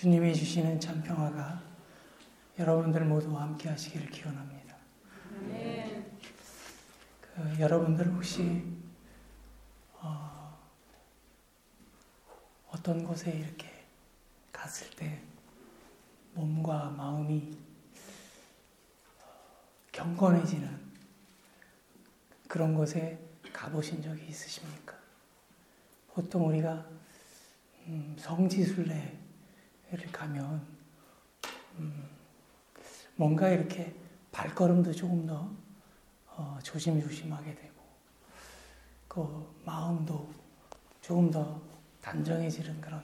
주님이 주시는 참 평화가 여러분들 모두와 함께 하시기를 기원합니다. 그, 여러분들 혹시 어, 어떤 곳에 이렇게 갔을 때 몸과 마음이 경건해지는 그런 곳에 가보신 적이 있으십니까? 보통 우리가 음, 성지순례 를 가면 음, 뭔가 이렇게 발걸음도 조금 더 어, 조심조심하게 되고 그 마음도 조금 더 단정해지는 그런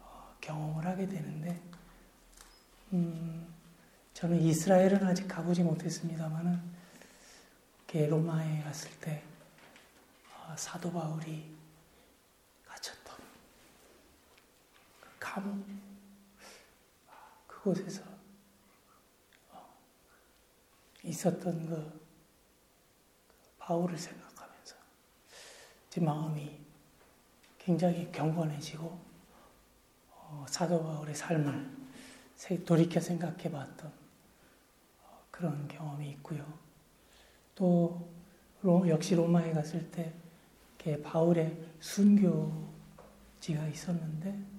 어, 경험을 하게 되는데 음, 저는 이스라엘은 아직 가보지 못했습니다만은 로마에 갔을 때 어, 사도 바울이 갇혔던 그 감옥 그곳에서 어, 있었던 그 바울을 생각하면서 제 마음이 굉장히 경건해지고 어, 사도 바울의 삶을 돌이켜 생각해 봤던 그런 경험이 있고요. 또 역시 로마에 갔을 때 바울의 순교지가 있었는데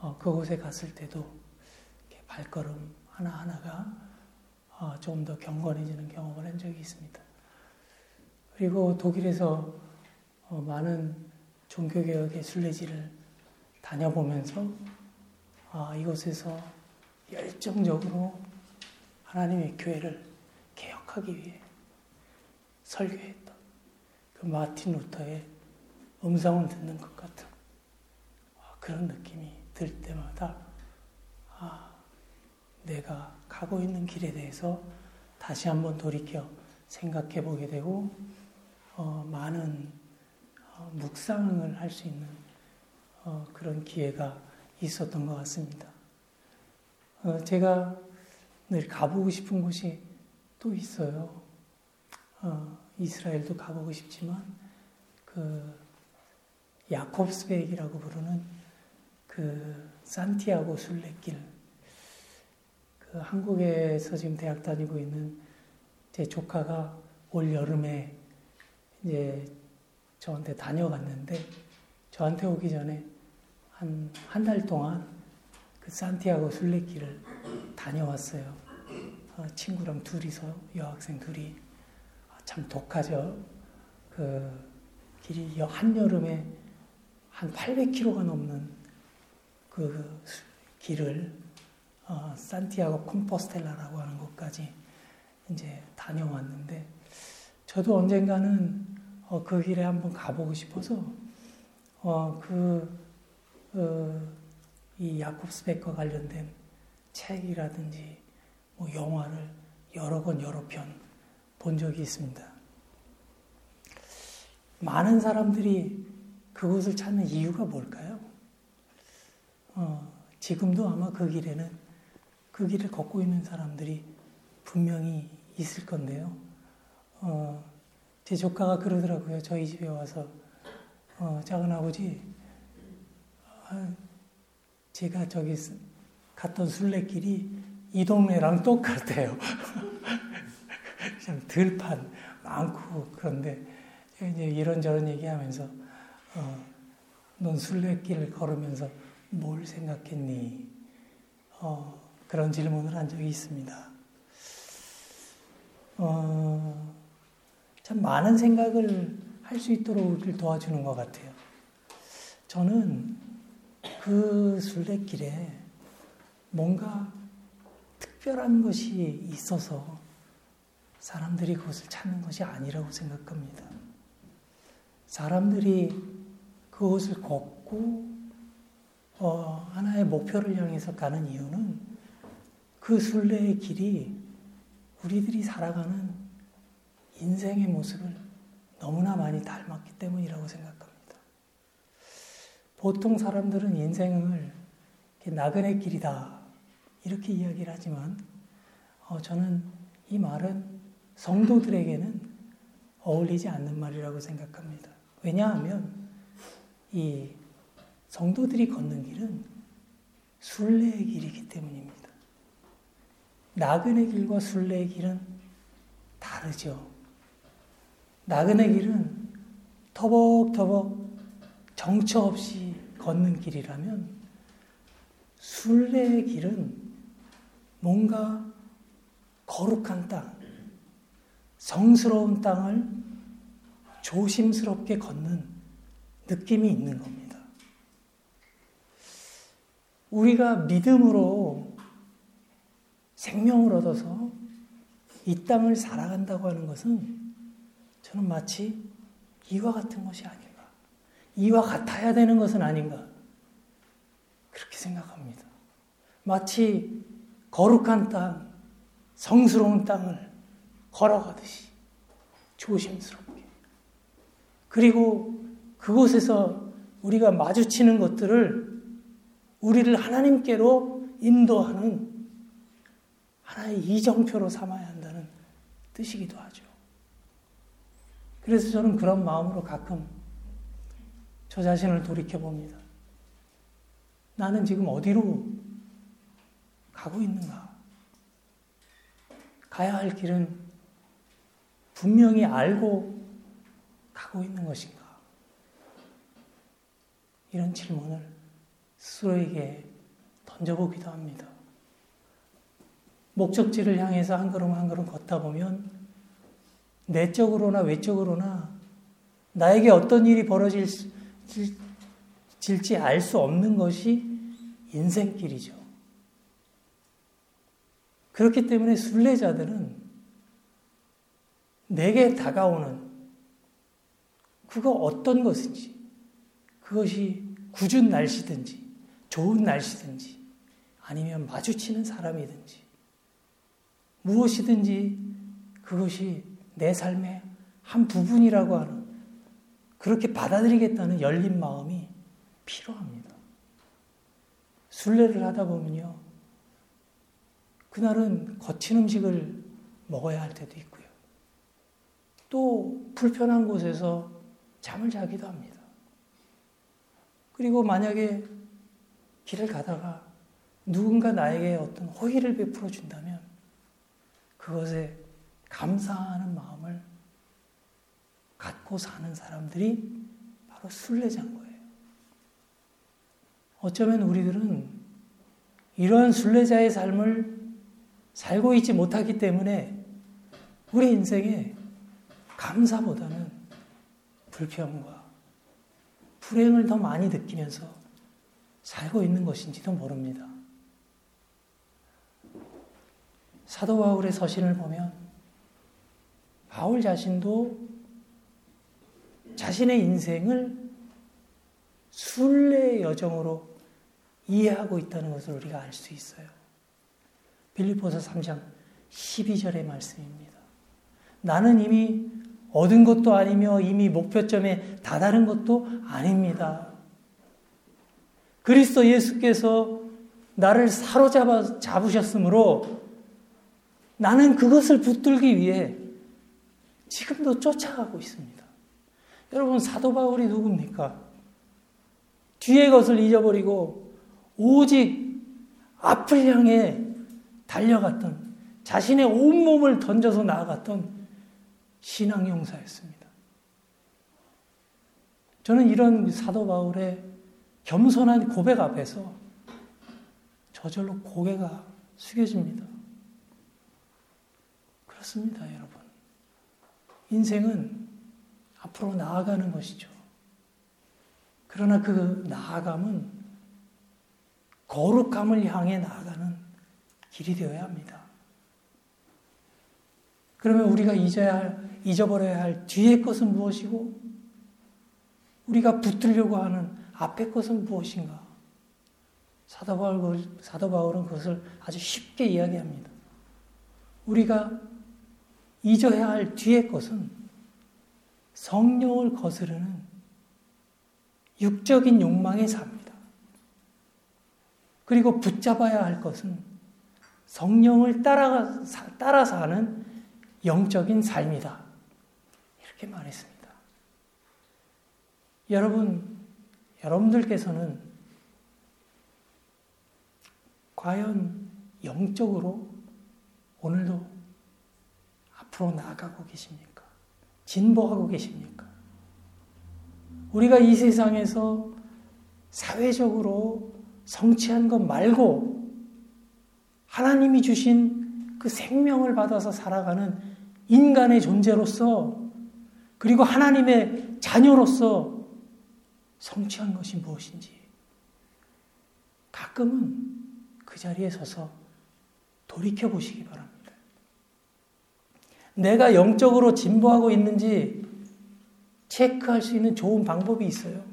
어, 그곳에 갔을 때도 발걸음 하나하나가 어, 조금 더 경건해지는 경험을 한 적이 있습니다. 그리고 독일에서 어, 많은 종교개혁의 순례지를 다녀보면서 아, 이곳에서 열정적으로 하나님의 교회를 개혁하기 위해 설교했던 그 마틴 루터의 음성을 듣는 것 같은 아, 그런 느낌이 들 때마다 아, 내가 가고 있는 길에 대해서 다시 한번 돌이켜 생각해 보게 되고 어, 많은 어, 묵상을 할 수 있는 어, 그런 기회가 있었던 것 같습니다. 어, 제가 늘 가보고 싶은 곳이 또 있어요. 어, 이스라엘도 가보고 싶지만 그 야콥스백이라고 부르는 그 산티아고 순례길 그 한국에서 지금 대학 다니고 있는 제 조카가 올 여름에 이제 저한테 다녀갔는데 저한테 오기 전에 한 한 달 동안 그 산티아고 순례길을 다녀왔어요. 어, 친구랑 둘이서 여학생 둘이 참 독하죠. 그 길이 한 여름에 한 800km가 넘는 그 길을 어, 산티아고 콤포스텔라라고 하는 곳까지 이제 다녀왔는데 저도 언젠가는 어, 그 길에 한번 가보고 싶어서 어, 그, 어, 이 야콥스백과 관련된 책이라든지 뭐 영화를 여러 권 여러 편 본 적이 있습니다. 많은 사람들이 그곳을 찾는 이유가 뭘까요? 어, 지금도 아마 그 길에는 그 길을 걷고 있는 사람들이 분명히 있을 건데요. 어, 제 조카가 그러더라고요. 저희 집에 와서 어, 작은 아버지, 아, 제가 저기 갔던 순례길이 이 동네랑 똑같아요. 그냥 들판 많고 그런데 이제 이런저런 얘기하면서 어, 넌 순례길을 걸으면서 뭘 생각했니? 어, 그런 질문을 한 적이 있습니다. 어, 참 많은 생각을 할 수 있도록 도와주는 것 같아요. 저는 그 순례길에 뭔가 특별한 것이 있어서 사람들이 그것을 찾는 것이 아니라고 생각합니다. 사람들이 그것을 걷고 어, 하나의 목표를 향해서 가는 이유는 그 순례의 길이 우리들이 살아가는 인생의 모습을 너무나 많이 닮았기 때문이라고 생각합니다. 보통 사람들은 인생을 나그네 길이다 이렇게 이야기를 하지만 어, 저는 이 말은 성도들에게는 어울리지 않는 말이라고 생각합니다. 왜냐하면 이 성도들이 걷는 길은 순례의 길이기 때문입니다. 나그네 길과 순례의 길은 다르죠. 나그네 길은 터벅터벅 정처 없이 걷는 길이라면 순례의 길은 뭔가 거룩한 땅, 성스러운 땅을 조심스럽게 걷는 느낌이 있는 겁니다. 우리가 믿음으로 생명을 얻어서 이 땅을 살아간다고 하는 것은 저는 마치 이와 같은 것이 아닌가. 이와 같아야 되는 것은 아닌가. 그렇게 생각합니다. 마치 거룩한 땅, 성스러운 땅을 걸어가듯이 조심스럽게. 그리고 그곳에서 우리가 마주치는 것들을 우리를 하나님께로 인도하는 하나의 이정표로 삼아야 한다는 뜻이기도 하죠. 그래서 저는 그런 마음으로 가끔 저 자신을 돌이켜 봅니다. 나는 지금 어디로 가고 있는가? 가야 할 길은 분명히 알고 가고 있는 것인가? 이런 질문을 스스로에게 던져보기도 합니다. 목적지를 향해서 한 걸음 한 걸음 걷다 보면 내적으로나 외적으로나 나에게 어떤 일이 벌어질지 알 수 없는 것이 인생길이죠. 그렇기 때문에 순례자들은 내게 다가오는 그거 어떤 것인지 그것이 굳은 날씨든지 좋은 날씨든지 아니면 마주치는 사람이든지 무엇이든지 그것이 내 삶의 한 부분이라고 하는 그렇게 받아들이겠다는 열린 마음이 필요합니다. 순례를 하다 보면요. 그날은 거친 음식을 먹어야 할 때도 있고요. 또 불편한 곳에서 잠을 자기도 합니다. 그리고 만약에 길을 가다가 누군가 나에게 어떤 호의를 베풀어 준다면 그것에 감사하는 마음을 갖고 사는 사람들이 바로 순례자인 거예요. 어쩌면 우리들은 이런 순례자의 삶을 살고 있지 못하기 때문에 우리 인생에 감사보다는 불평과 불행을 더 많이 느끼면서 살고 있는 것인지도 모릅니다. 사도 바울의 서신을 보면 바울 자신도 자신의 인생을 순례의 여정으로 이해하고 있다는 것을 우리가 알 수 있어요. 빌리포서 3장 12절의 말씀입니다. 나는 이미 얻은 것도 아니며 이미 목표점에 다다른 것도 아닙니다. 그리스도 예수께서 나를 사로잡아 잡으셨으므로 나는 그것을 붙들기 위해 지금도 쫓아가고 있습니다. 여러분 사도 바울이 누굽니까? 뒤의 것을 잊어버리고 오직 앞을 향해 달려갔던 자신의 온몸을 던져서 나아갔던 신앙 용사였습니다. 저는 이런 사도 바울의 겸손한 고백 앞에서 저절로 고개가 숙여집니다. 그렇습니다, 여러분. 인생은 앞으로 나아가는 것이죠. 그러나 그 나아감은 거룩함을 향해 나아가는 길이 되어야 합니다. 그러면 우리가 잊어야 할, 잊어버려야 할 뒤의 것은 무엇이고, 우리가 붙들려고 하는 앞의 것은 무엇인가? 사도, 바울, 사도 바울은 그것을 아주 쉽게 이야기합니다. 우리가 잊어야 할 뒤의 것은 성령을 거스르는 육적인 욕망의 삶이다. 그리고 붙잡아야 할 것은 성령을 따라, 따라 사는 영적인 삶이다. 이렇게 말했습니다. 여러분, 여러분들께서는 과연 영적으로 오늘도 앞으로 나아가고 계십니까? 진보하고 계십니까? 우리가 이 세상에서 사회적으로 성취한 것 말고 하나님이 주신 그 생명을 받아서 살아가는 인간의 존재로서 그리고 하나님의 자녀로서 성취한 것이 무엇인지 가끔은 그 자리에 서서 돌이켜 보시기 바랍니다. 내가 영적으로 진보하고 있는지 체크할 수 있는 좋은 방법이 있어요.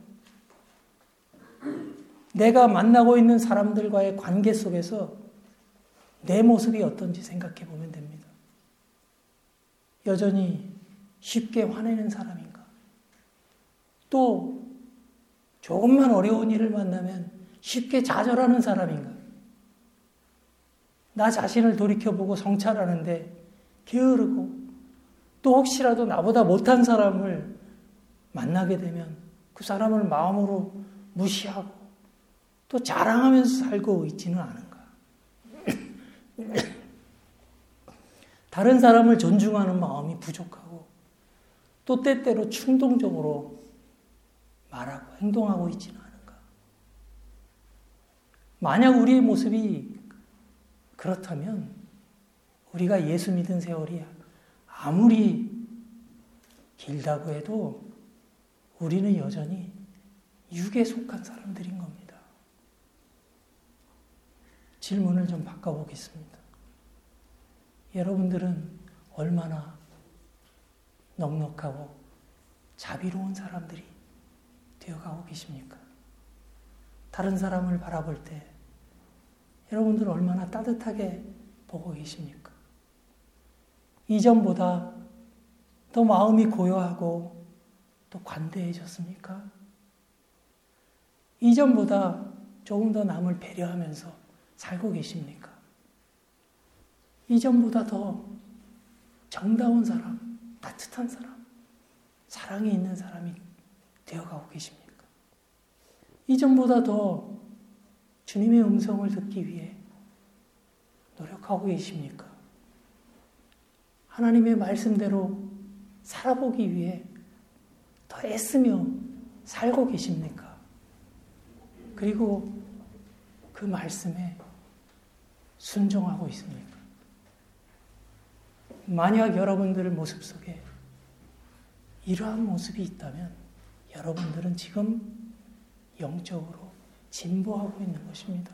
내가 만나고 있는 사람들과의 관계 속에서 내 모습이 어떤지 생각해 보면 됩니다. 여전히 쉽게 화내는 사람인가? 또 조금만 어려운 일을 만나면 쉽게 좌절하는 사람인가? 나 자신을 돌이켜보고 성찰하는데 게으르고 또 혹시라도 나보다 못한 사람을 만나게 되면 그 사람을 마음으로 무시하고 또 자랑하면서 살고 있지는 않은가. 다른 사람을 존중하는 마음이 부족하고 또 때때로 충동적으로 말하고 행동하고 있지는 않은가. 만약 우리의 모습이 그렇다면 우리가 예수 믿은 세월이 아무리 길다고 해도 우리는 여전히 육에 속한 사람들인 겁니다. 질문을 좀 바꿔보겠습니다. 여러분들은 얼마나 넉넉하고 자비로운 사람들이 되어가고 계십니까? 다른 사람을 바라볼 때 여러분들은 얼마나 따뜻하게 보고 계십니까? 이전보다 더 마음이 고요하고 또 관대해졌습니까? 이전보다 조금 더 남을 배려하면서 살고 계십니까? 이전보다 더 정다운 사람, 따뜻한 사람, 사랑이 있는 사람이 되어가고 계십니까? 이전보다 더 주님의 음성을 듣기 위해 노력하고 계십니까? 하나님의 말씀대로 살아보기 위해 더 애쓰며 살고 계십니까? 그리고 그 말씀에 순종하고 있습니까? 만약 여러분들 모습 속에 이러한 모습이 있다면 여러분들은 지금 영적으로 진보하고 있는 것입니다.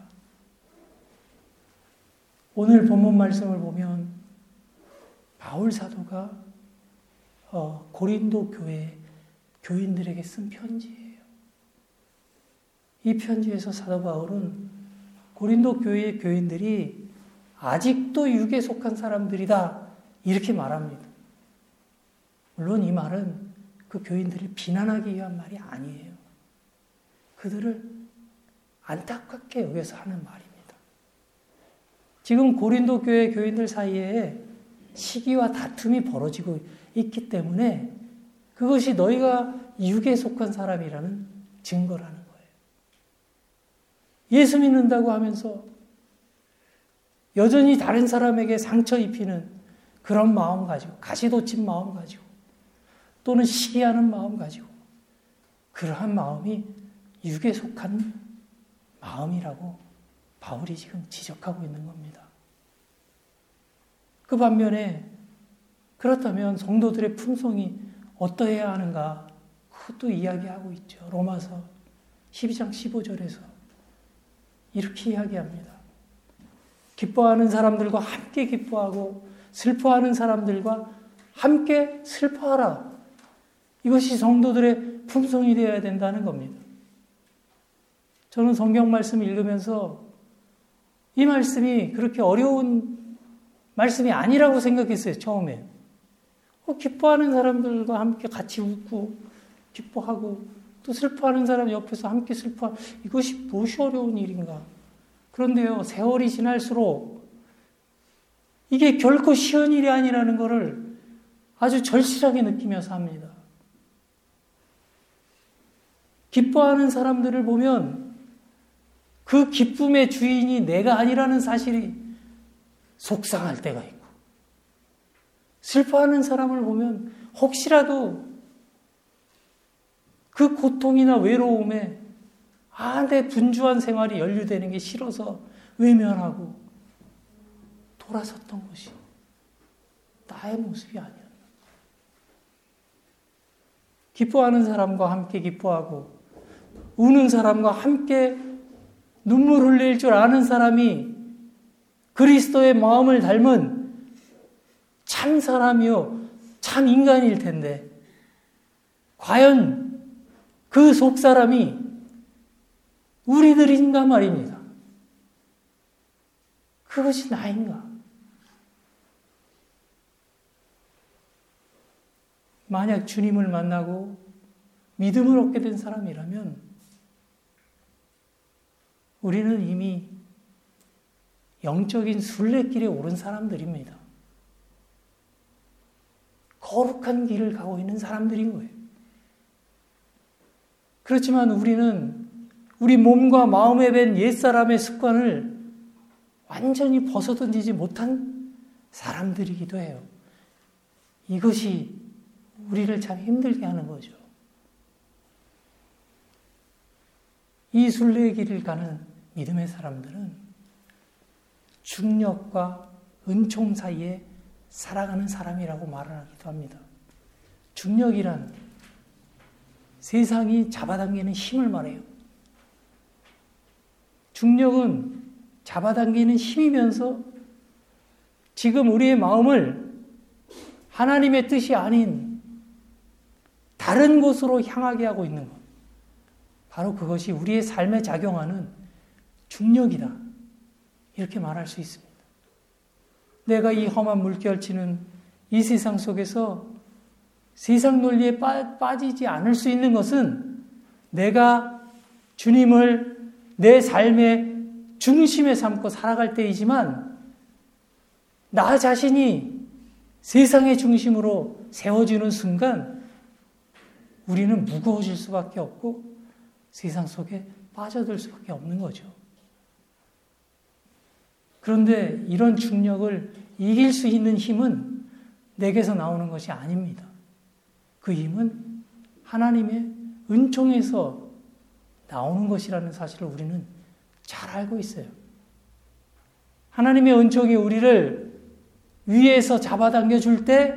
오늘 본문 말씀을 보면 바울 사도가 어, 고린도 교회 교인들에게 쓴 편지예요. 이 편지에서 사도 바울은 고린도 교회의 교인들이 아직도 육에 속한 사람들이다 이렇게 말합니다. 물론 이 말은 그 교인들을 비난하기 위한 말이 아니에요. 그들을 안타깝게 여기서 하는 말입니다. 지금 고린도 교회 교인들 사이에 시기와 다툼이 벌어지고 있기 때문에 그것이 너희가 육에 속한 사람이라는 증거라는 거예요. 예수 믿는다고 하면서 여전히 다른 사람에게 상처 입히는 그런 마음 가지고, 가시돋친 마음 가지고, 또는 시기하는 마음 가지고, 그러한 마음이 육에 속한 마음이라고 바울이 지금 지적하고 있는 겁니다. 그 반면에 그렇다면 성도들의 품성이 어떠해야 하는가 그것도 이야기하고 있죠. 로마서 12장 15절에서 이렇게 이야기합니다. 기뻐하는 사람들과 함께 기뻐하고 슬퍼하는 사람들과 함께 슬퍼하라. 이것이 성도들의 품성이 되어야 된다는 겁니다. 저는 성경 말씀 읽으면서 이 말씀이 그렇게 어려운 말씀이 아니라고 생각했어요, 처음에. 어, 기뻐하는 사람들과 함께 같이 웃고, 기뻐하고, 또 슬퍼하는 사람 옆에서 함께 슬퍼, 이것이 무엇이 어려운 일인가. 그런데요, 세월이 지날수록 이게 결코 쉬운 일이 아니라는 것을 아주 절실하게 느끼면서 합니다. 기뻐하는 사람들을 보면 그 기쁨의 주인이 내가 아니라는 사실이 속상할 때가 있고, 슬퍼하는 사람을 보면 혹시라도 그 고통이나 외로움에 아, 내 분주한 생활이 연루되는 게 싫어서 외면하고 돌아섰던 것이 나의 모습이 아니었나. 기뻐하는 사람과 함께 기뻐하고 우는 사람과 함께 눈물 흘릴 줄 아는 사람이 그리스도의 마음을 닮은 참 사람이요, 참 인간일 텐데, 과연 그 속 사람이 우리들인가 말입니다. 그것이 나인가? 만약 주님을 만나고 믿음을 얻게 된 사람이라면 우리는 이미 영적인 순례길에 오른 사람들입니다. 거룩한 길을 가고 있는 사람들인 거예요. 그렇지만 우리는 우리 몸과 마음에 밴 옛사람의 습관을 완전히 벗어던지지 못한 사람들이기도 해요. 이것이 우리를 참 힘들게 하는 거죠. 이 순례의 길을 가는 믿음의 사람들은 중력과 은총 사이에 살아가는 사람이라고 말을 하기도 합니다. 중력이란 세상이 잡아당기는 힘을 말해요. 중력은 잡아당기는 힘이면서 지금 우리의 마음을 하나님의 뜻이 아닌 다른 곳으로 향하게 하고 있는 것. 바로 그것이 우리의 삶에 작용하는 중력이다. 이렇게 말할 수 있습니다. 내가 이 험한 물결치는 이 세상 속에서 세상 논리에 빠, 지지 않을 수 있는 것은 내가 주님을 내 삶의 중심에 삼고 살아갈 때이지만 나 자신이 세상의 중심으로 세워지는 순간 우리는 무거워질 수밖에 없고 세상 속에 빠져들 수밖에 없는 거죠. 그런데 이런 중력을 이길 수 있는 힘은 내게서 나오는 것이 아닙니다. 그 힘은 하나님의 은총에서 나오는 것이라는 사실을 우리는 잘 알고 있어요. 하나님의 은총이 우리를 위에서 잡아당겨 줄 때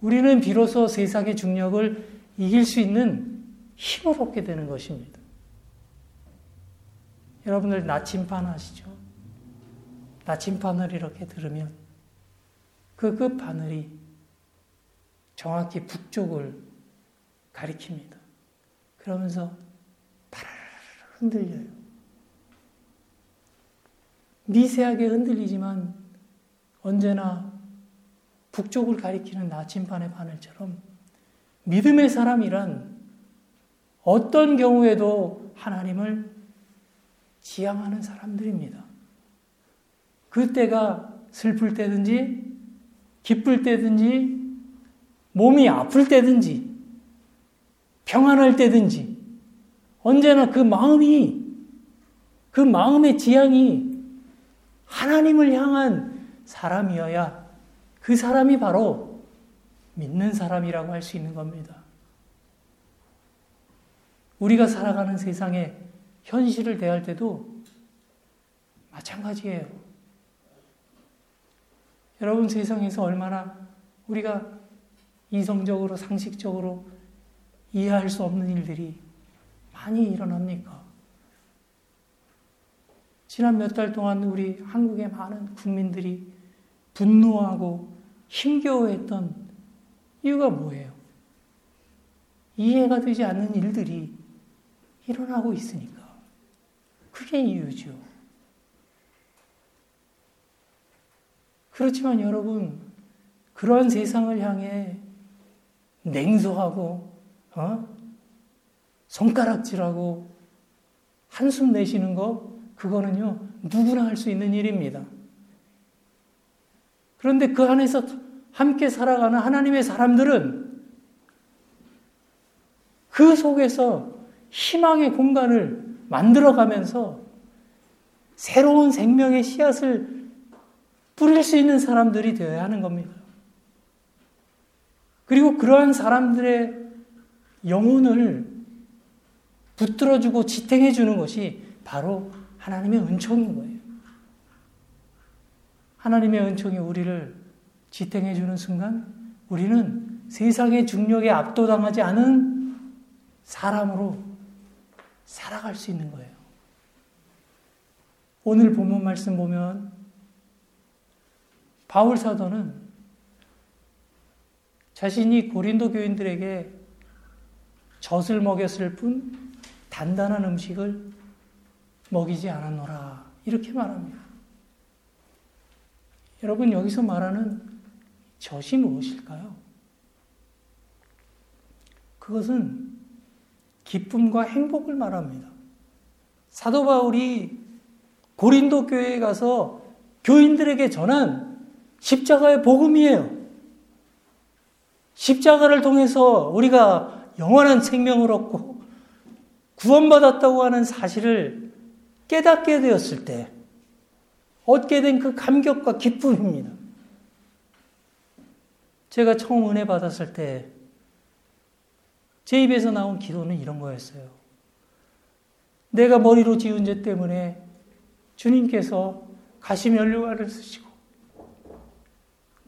우리는 비로소 세상의 중력을 이길 수 있는 힘을 얻게 되는 것입니다. 여러분들 나침반 아시죠? 나침반을 이렇게 들으면 그 끝 바늘이 정확히 북쪽을 가리킵니다. 그러면서 파라라 흔들려요. 미세하게 흔들리지만 언제나 북쪽을 가리키는 나침반의 바늘처럼 믿음의 사람이란 어떤 경우에도 하나님을 지향하는 사람들입니다. 그때가 슬플 때든지 기쁠 때든지 몸이 아플 때든지 평안할 때든지 언제나 그 마음이 그 마음의 지향이 하나님을 향한 사람이어야 그 사람이 바로 믿는 사람이라고 할 수 있는 겁니다. 우리가 살아가는 세상의 현실을 대할 때도 마찬가지예요. 여러분 세상에서 얼마나 우리가 이성적으로 상식적으로 이해할 수 없는 일들이 많이 일어납니까? 지난 몇 달 동안 우리 한국의 많은 국민들이 분노하고 힘겨워했던 이유가 뭐예요? 이해가 되지 않는 일들이 일어나고 있으니까. 그게 이유죠. 그렇지만 여러분, 그러한 세상을 향해 냉소하고, 어? 손가락질하고, 한숨 내쉬는 거, 그거는요, 누구나 할 수 있는 일입니다. 그런데 그 안에서 함께 살아가는 하나님의 사람들은 그 속에서 희망의 공간을 만들어가면서 새로운 생명의 씨앗을 뿌릴 수 있는 사람들이 되어야 하는 겁니다. 그리고 그러한 사람들의 영혼을 붙들어주고 지탱해 주는 것이 바로 하나님의 은총인 거예요. 하나님의 은총이 우리를 지탱해 주는 순간 우리는 세상의 중력에 압도당하지 않은 사람으로 살아갈 수 있는 거예요. 오늘 본문 말씀 보면 바울 사도는 자신이 고린도 교인들에게 젖을 먹였을 뿐 단단한 음식을 먹이지 않았노라. 이렇게 말합니다. 여러분, 여기서 말하는 젖이 무엇일까요? 그것은 기쁨과 행복을 말합니다. 사도 바울이 고린도 교회에 가서 교인들에게 전한 십자가의 복음이에요. 십자가를 통해서 우리가 영원한 생명을 얻고 구원받았다고 하는 사실을 깨닫게 되었을 때 얻게 된 그 감격과 기쁨입니다. 제가 처음 은혜 받았을 때 제 입에서 나온 기도는 이런 거였어요. 내가 머리로 지은 죄 때문에 주님께서 가시면류관을 쓰시고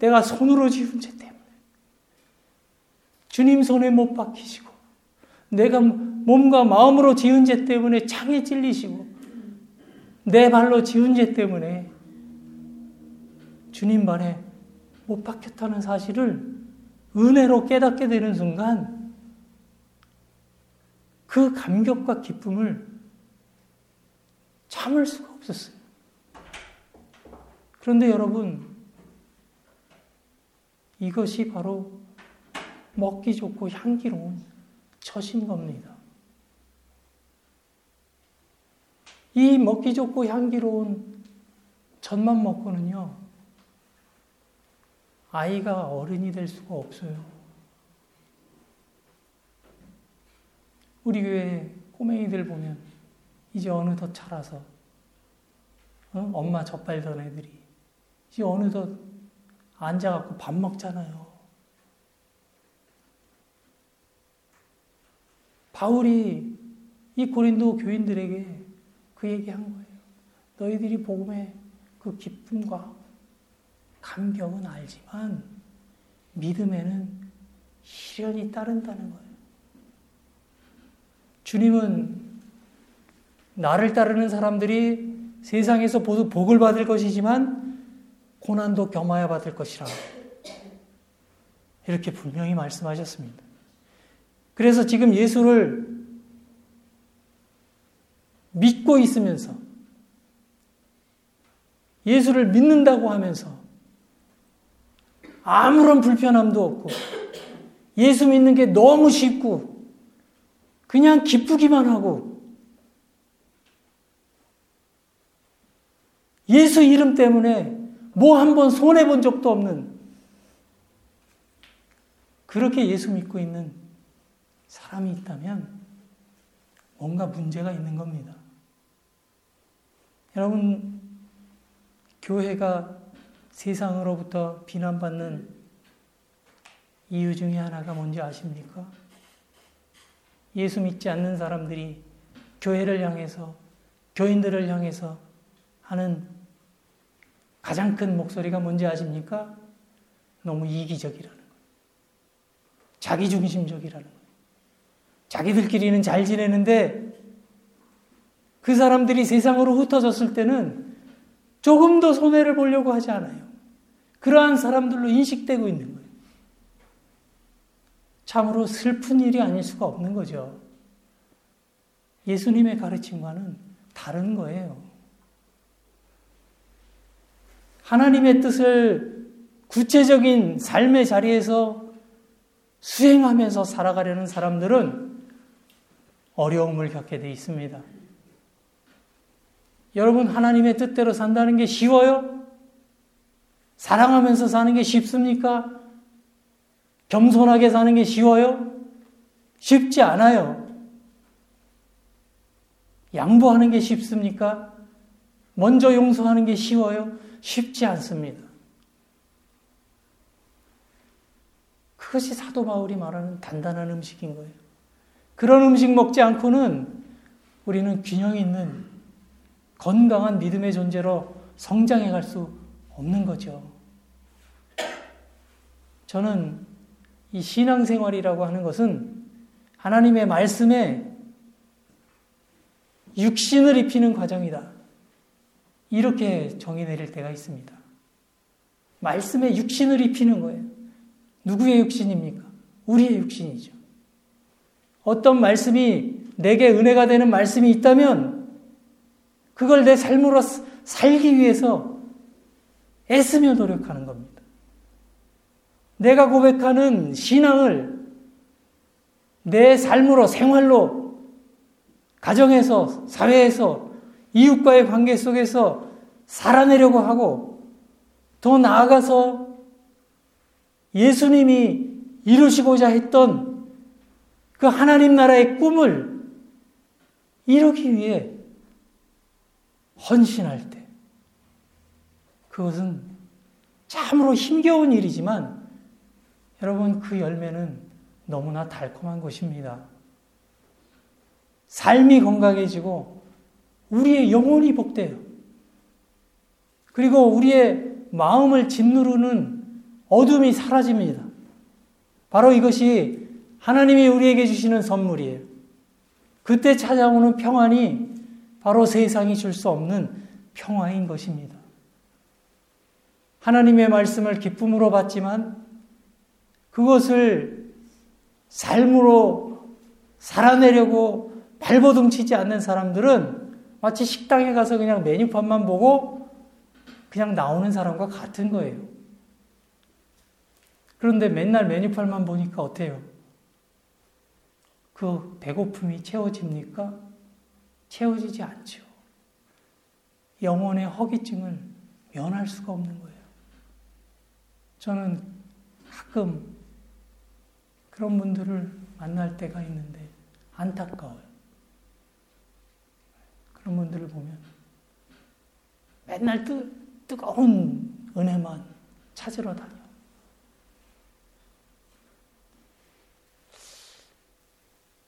내가 손으로 지은 죄 때문에 주님 손에 못 박히시고 내가 몸과 마음으로 지은 죄 때문에 창에 찔리시고 내 발로 지은 죄 때문에 주님 발에 못 박혔다는 사실을 은혜로 깨닫게 되는 순간 그 감격과 기쁨을 참을 수가 없었어요. 그런데 여러분, 이것이 바로 먹기 좋고 향기로운 처신 겁니다. 이 먹기 좋고 향기로운 젖만 먹고는요, 아이가 어른이 될 수가 없어요. 우리 교회 꼬맹이들 보면 이제 어느덧 자라서 어? 엄마 젖발던 애들이 이제 어느덧 앉아갖고 밥 먹잖아요. 바울이 이 고린도 교인들에게 그 얘기한 거예요. 너희들이 복음의 그 기쁨과 감격은 알지만 믿음에는 시련이 따른다는 거예요. 주님은 나를 따르는 사람들이 세상에서 복을 받을 것이지만 고난도 겸하여 받을 것이라. 이렇게 분명히 말씀하셨습니다. 그래서 지금 예수를 믿고 있으면서 예수를 믿는다고 하면서 아무런 불편함도 없고 예수 믿는 게 너무 쉽고 그냥 기쁘기만 하고 예수 이름 때문에 뭐 한 번 손해 본 적도 없는 그렇게 예수 믿고 있는 사람이 있다면 뭔가 문제가 있는 겁니다. 여러분, 교회가 세상으로부터 비난받는 이유 중에 하나가 뭔지 아십니까? 예수 믿지 않는 사람들이 교회를 향해서, 교인들을 향해서 하는 가장 큰 목소리가 뭔지 아십니까? 너무 이기적이라는 거예요. 자기중심적이라는 거예요. 자기들끼리는 잘 지내는데 그 사람들이 세상으로 흩어졌을 때는 조금 더 손해를 보려고 하지 않아요. 그러한 사람들로 인식되고 있는 거예요. 참으로 슬픈 일이 아닐 수가 없는 거죠. 예수님의 가르침과는 다른 거예요. 하나님의 뜻을 구체적인 삶의 자리에서 수행하면서 살아가려는 사람들은 어려움을 겪게 돼 있습니다. 여러분, 하나님의 뜻대로 산다는 게 쉬워요? 사랑하면서 사는 게 쉽습니까? 겸손하게 사는 게 쉬워요? 쉽지 않아요. 양보하는 게 쉽습니까? 먼저 용서하는 게 쉬워요? 쉽지 않습니다. 그것이 사도 바울이 말하는 단단한 음식인 거예요. 그런 음식 먹지 않고는 우리는 균형 있는 건강한 믿음의 존재로 성장해 갈 수 없는 거죠. 저는 이 신앙생활이라고 하는 것은 하나님의 말씀에 육신을 입히는 과정이다. 이렇게 정의 내릴 때가 있습니다. 말씀에 육신을 입히는 거예요. 누구의 육신입니까? 우리의 육신이죠. 어떤 말씀이 내게 은혜가 되는 말씀이 있다면 그걸 내 삶으로 살기 위해서 애쓰며 노력하는 겁니다. 내가 고백하는 신앙을 내 삶으로 생활로 가정에서 사회에서 이웃과의 관계 속에서 살아내려고 하고 더 나아가서 예수님이 이루시고자 했던 그 하나님 나라의 꿈을 이루기 위해 헌신할 때 그것은 참으로 힘겨운 일이지만 여러분 그 열매는 너무나 달콤한 것입니다. 삶이 건강해지고 우리의 영혼이 복돼요. 그리고 우리의 마음을 짓누르는 어둠이 사라집니다. 바로 이것이 하나님이 우리에게 주시는 선물이에요. 그때 찾아오는 평안이 바로 세상이 줄 수 없는 평화인 것입니다. 하나님의 말씀을 기쁨으로 받지만 그것을 삶으로 살아내려고 발버둥 치지 않는 사람들은 마치 식당에 가서 그냥 메뉴판만 보고 그냥 나오는 사람과 같은 거예요. 그런데 맨날 메뉴판만 보니까 어때요? 그 배고픔이 채워집니까? 채워지지 않죠. 영혼의 허기증을 면할 수가 없는 거예요. 저는 가끔 그런 분들을 만날 때가 있는데 안타까워요. 그런 분들을 보면 맨날 뜨, 뜨거운 은혜만 찾으러 다녀.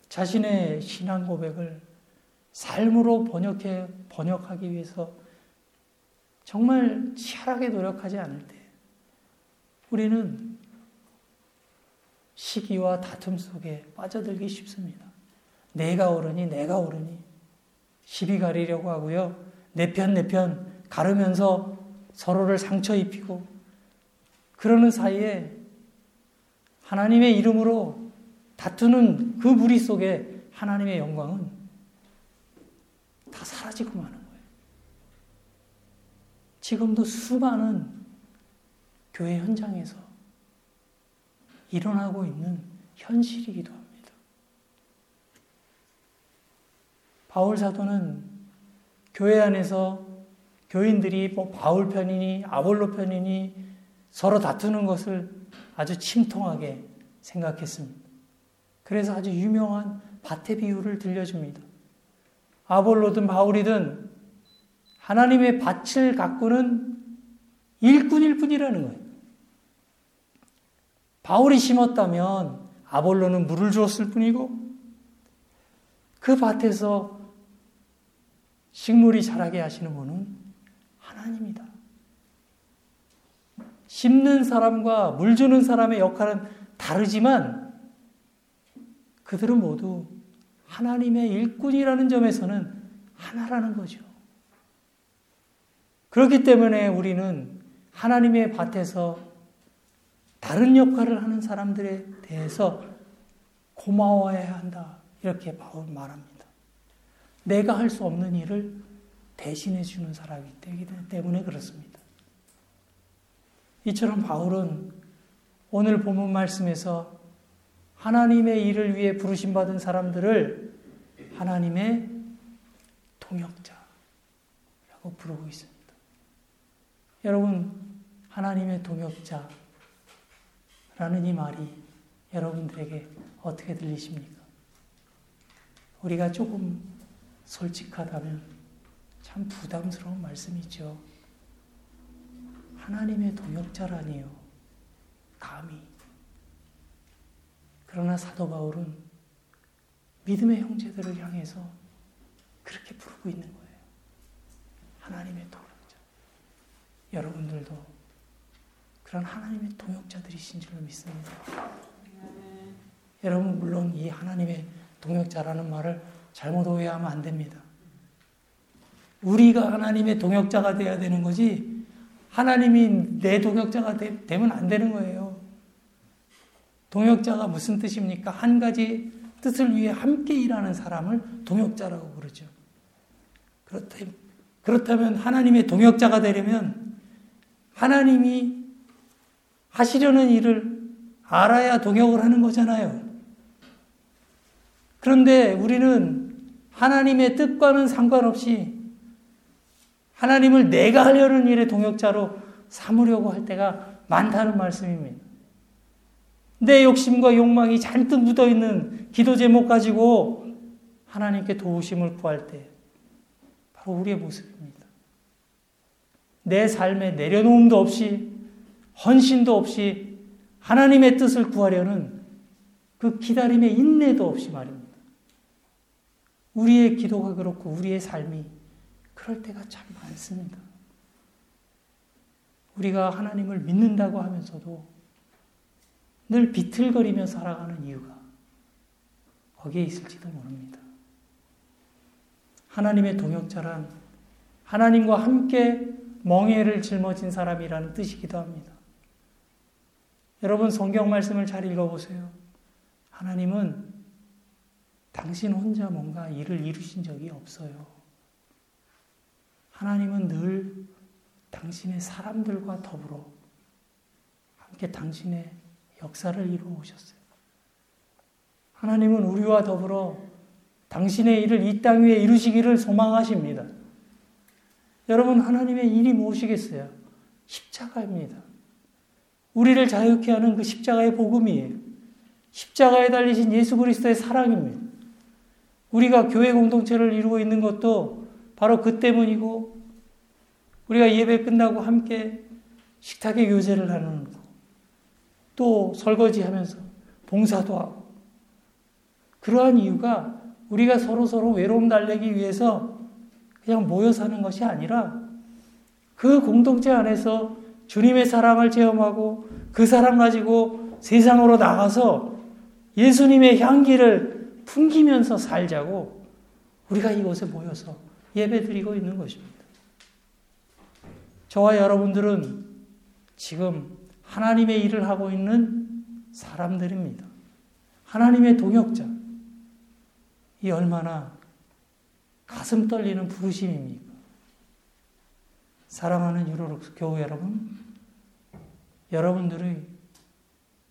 자신의 신앙 고백을 삶으로 번역해, 번역하기 위해서 정말 치열하게 노력하지 않을 때 우리는 시기와 다툼 속에 빠져들기 쉽습니다. 내가 옳으니 내가 옳으니 시비 가리려고 하고요. 내 편 내 편 가르면서 서로를 상처 입히고 그러는 사이에 하나님의 이름으로 다투는 그 무리 속에 하나님의 영광은 다 사라지고 마는 거예요. 지금도 수많은 교회 현장에서 일어나고 있는 현실이기도 합니다. 바울 사도는 교회 안에서 교인들이 뭐 바울 편이니 아볼로 편이니 서로 다투는 것을 아주 침통하게 생각했습니다. 그래서 아주 유명한 밭의 비유를 들려줍니다. 아볼로든 바울이든 하나님의 밭을 가꾸는 일꾼일 뿐이라는 거예요. 바울이 심었다면 아볼로는 물을 주었을 뿐이고 그 밭에서 식물이 자라게 하시는 분은 하나님이다. 심는 사람과 물 주는 사람의 역할은 다르지만 그들은 모두 하나님의 일꾼이라는 점에서는 하나라는 거죠. 그렇기 때문에 우리는 하나님의 밭에서 다른 역할을 하는 사람들에 대해서 고마워해야 한다. 이렇게 바울 말합니다. 내가 할 수 없는 일을 대신해 주는 사람이기 때문에 그렇습니다. 이처럼 바울은 오늘 본문 말씀에서 하나님의 일을 위해 부르심받은 사람들을 하나님의 동역자라고 부르고 있습니다. 여러분, 하나님의 동역자 라는 이 말이 여러분들에게 어떻게 들리십니까? 우리가 조금 솔직하다면 참 부담스러운 말씀이죠. 하나님의 동역자라니요. 감히. 그러나 사도 바울은 믿음의 형제들을 향해서 그렇게 부르고 있는 거예요. 하나님의 동역자. 여러분들도 그런 하나님의 동역자들이신 줄 믿습니다. 여러분 물론 이 하나님의 동역자라는 말을 잘못 오해하면 안 됩니다. 우리가 하나님의 동역자가 돼야 되는 거지 하나님이 내 동역자가 되, 되면 안 되는 거예요. 동역자가 무슨 뜻입니까? 한 가지 뜻을 위해 함께 일하는 사람을 동역자라고 그러죠. 그렇다면 하나님의 동역자가 되려면 하나님이 하시려는 일을 알아야 동역을 하는 거잖아요. 그런데 우리는 하나님의 뜻과는 상관없이 하나님을 내가 하려는 일의 동역자로 삼으려고 할 때가 많다는 말씀입니다. 내 욕심과 욕망이 잔뜩 묻어 있는 기도 제목 가지고 하나님께 도우심을 구할 때 바로 우리의 모습입니다. 내 삶에 내려놓음도 없이 헌신도 없이 하나님의 뜻을 구하려는 그 기다림의 인내도 없이 말입니다. 우리의 기도가 그렇고 우리의 삶이 그럴 때가 참 많습니다. 우리가 하나님을 믿는다고 하면서도 늘 비틀거리며 살아가는 이유가 거기에 있을지도 모릅니다. 하나님의 동역자란 하나님과 함께 멍해를 짊어진 사람이라는 뜻이기도 합니다. 여러분 성경 말씀을 잘 읽어보세요. 하나님은 당신 혼자 뭔가 일을 이루신 적이 없어요. 하나님은 늘 당신의 사람들과 더불어 함께 당신의 역사를 이루어 오셨어요. 하나님은 우리와 더불어 당신의 일을 이 땅 위에 이루시기를 소망하십니다. 여러분, 하나님의 일이 무엇이겠어요? 십자가입니다. 우리를 자유케 하는 그 십자가의 복음이에요. 십자가에 달리신 예수 그리스도의 사랑입니다. 우리가 교회 공동체를 이루고 있는 것도 바로 그 때문이고 우리가 예배 끝나고 함께 식탁에 교제를 하는 거. 또 설거지 하면서 봉사도 하고. 그러한 이유가 우리가 서로 서로 외로움 달래기 위해서 그냥 모여 사는 것이 아니라 그 공동체 안에서 주님의 사랑을 체험하고 그 사랑 가지고 세상으로 나가서 예수님의 향기를 풍기면서 살자고 우리가 이곳에 모여서 예배 드리고 있는 것입니다. 저와 여러분들은 지금 하나님의 일을 하고 있는 사람들입니다. 하나님의 동역자. 이 얼마나 가슴 떨리는 부르심입니까? 사랑하는 유로룩스 교회 여러분, 여러분들의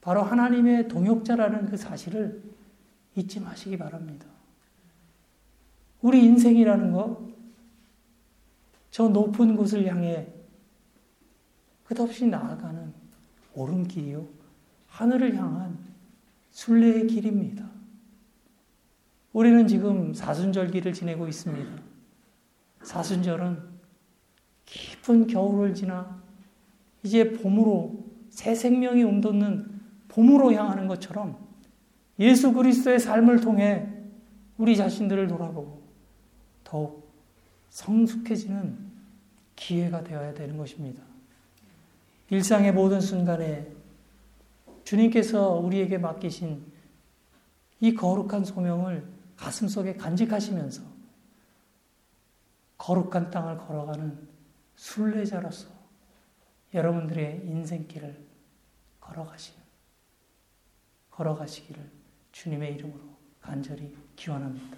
바로 하나님의 동역자라는 그 사실을 잊지 마시기 바랍니다. 우리 인생이라는 거, 저 높은 곳을 향해 끝없이 나아가는 오른길이요. 하늘을 향한 순례의 길입니다. 우리는 지금 사순절기를 지내고 있습니다. 사순절은 깊은 겨울을 지나 이제 봄으로 새 생명이 움돋는 봄으로 향하는 것처럼 예수 그리스도의 삶을 통해 우리 자신들을 돌아보고 더욱 성숙해지는 기회가 되어야 되는 것입니다. 일상의 모든 순간에 주님께서 우리에게 맡기신 이 거룩한 소명을 가슴속에 간직하시면서 거룩한 땅을 걸어가는 순례자로서 여러분들의 인생길을 걸어가시 걸어가시기를 주님의 이름으로 간절히 기원합니다.